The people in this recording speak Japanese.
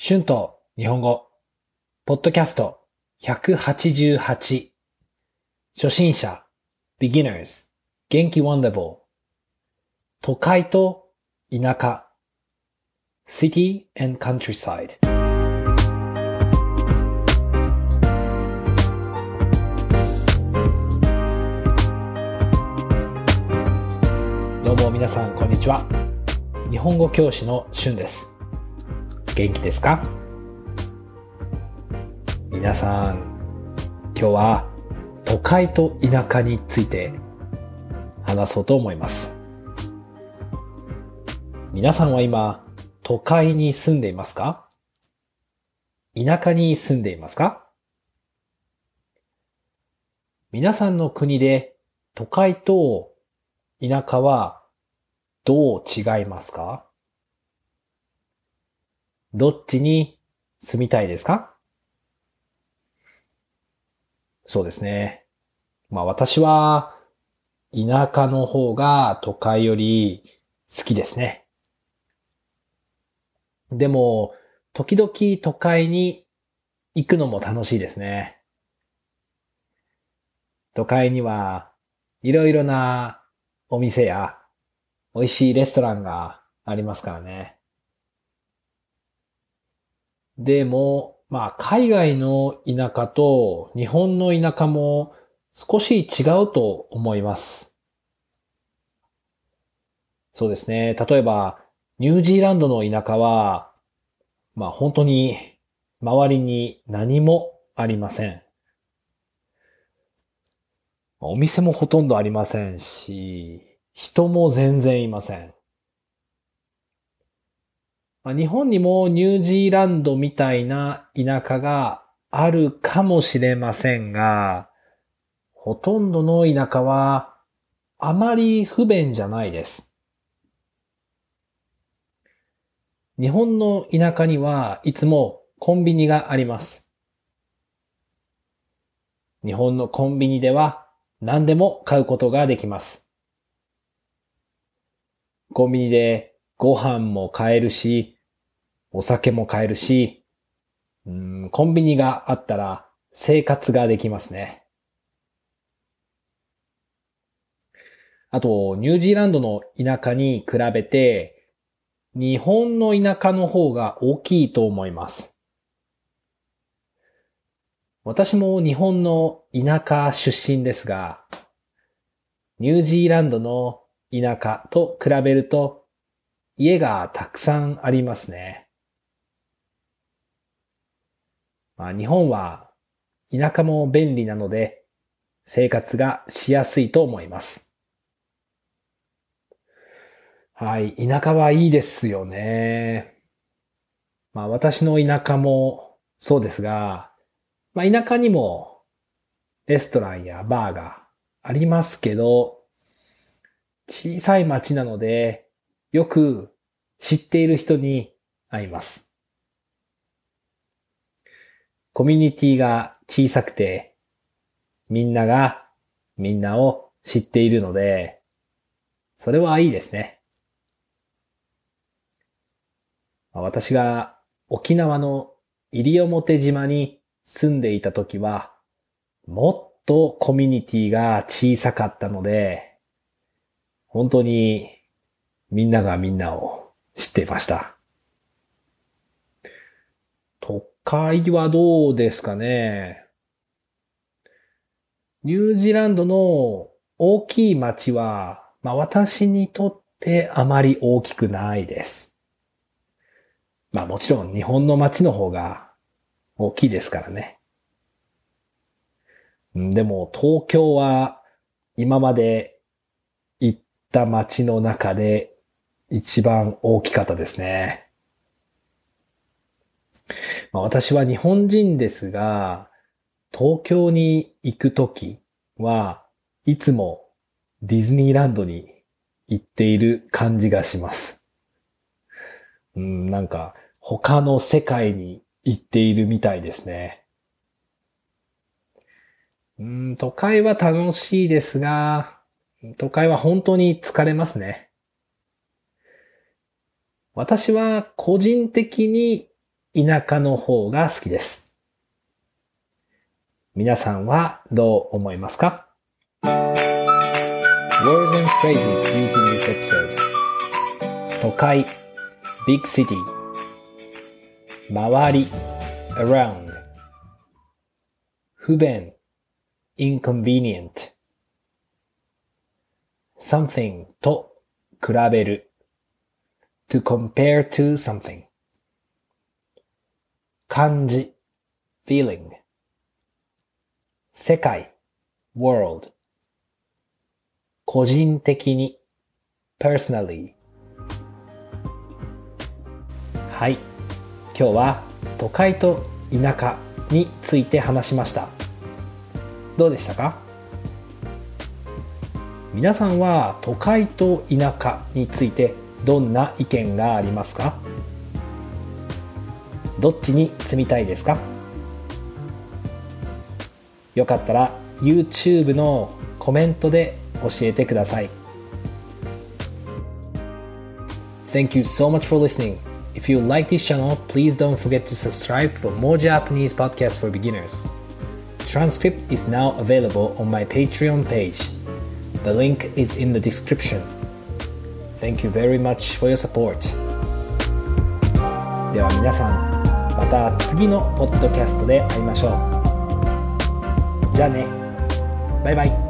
春と日本語、ポッドキャスト。188初心者、beginners、元気 one level 都会と田舎。city and countryside どうも皆さんこんにちは。日本語教師の春です。元気ですか？皆さん、今日は都会と田舎について話そうと思います。皆さんは今、都会に住んでいますか？田舎に住んでいますか？皆さんの国で都会と田舎はどう違いますか？どっちに住みたいですか？そうですね。まあ私は田舎の方が都会より好きですね。でも、時々都会に行くのも楽しいですね。都会にはいろいろなお店や美味しいレストランがありますからね。でも、まあ、海外の田舎と日本の田舎も少し違うと思います。そうですね。例えば、ニュージーランドの田舎は、まあ本当に周りに何もありません。お店もほとんどありませんし、人も全然いません。日本にもニュージーランドみたいな田舎があるかもしれませんが、ほとんどの田舎はあまり不便じゃないです。日本の田舎にはいつもコンビニがあります。日本のコンビニでは何でも買うことができます。コンビニでご飯も買えるし、お酒も買えるし、うん、コンビニがあったら生活ができますね。あと、ニュージーランドの田舎に比べて、日本の田舎の方が大きいと思います。私も日本の田舎出身ですが、ニュージーランドの田舎と比べると家がたくさんありますね。まあ、日本は田舎も便利なので生活がしやすいと思います。はい。田舎はいいですよね。まあ私の田舎もそうですが、まあ田舎にもレストランやバーがありますけど、小さい町なのでよく知っている人に会います。コミュニティが小さくて、みんながみんなを知っているので、それはいいですね。私が沖縄の西表島に住んでいた時は、もっとコミュニティが小さかったので、本当にみんながみんなを知っていました。会はどうですかね？ニュージーランドの大きい町は、まあ私にとってあまり大きくないです。まあもちろん日本の町の方が大きいですからね。でも東京は今まで行った街の中で一番大きかったですね。まあ、私は日本人ですが、東京に行くときはいつもディズニーランドに行っている感じがします。うん、なんか他の世界に行っているみたいですね。うん、都会は楽しいですが、都会は本当に疲れますね。私は個人的に田舎の方が好きです。皆さんはどう思いますか Words and phrases used in this episode 都会 Big city 周り around 不便 inconvenient something と比べる to compare to something 感じ feeling 世界 world 個人的に personally はい。今日は都会と田舎について話しました。どうでしたか？皆さんは都会と田舎についてどんな意見がありますか？どっちに住みたいですかよかったら YouTube のコメントで教えてください。Thank you so much for listening. If you like this channel, please don't forget to subscribe for more Japanese podcasts for beginners. Transcript is now available on my Patreon page. The link is in the description. Thank you very much for your support. では皆さん、また次のポッドキャストで会いましょう。じゃあね。バイバイ。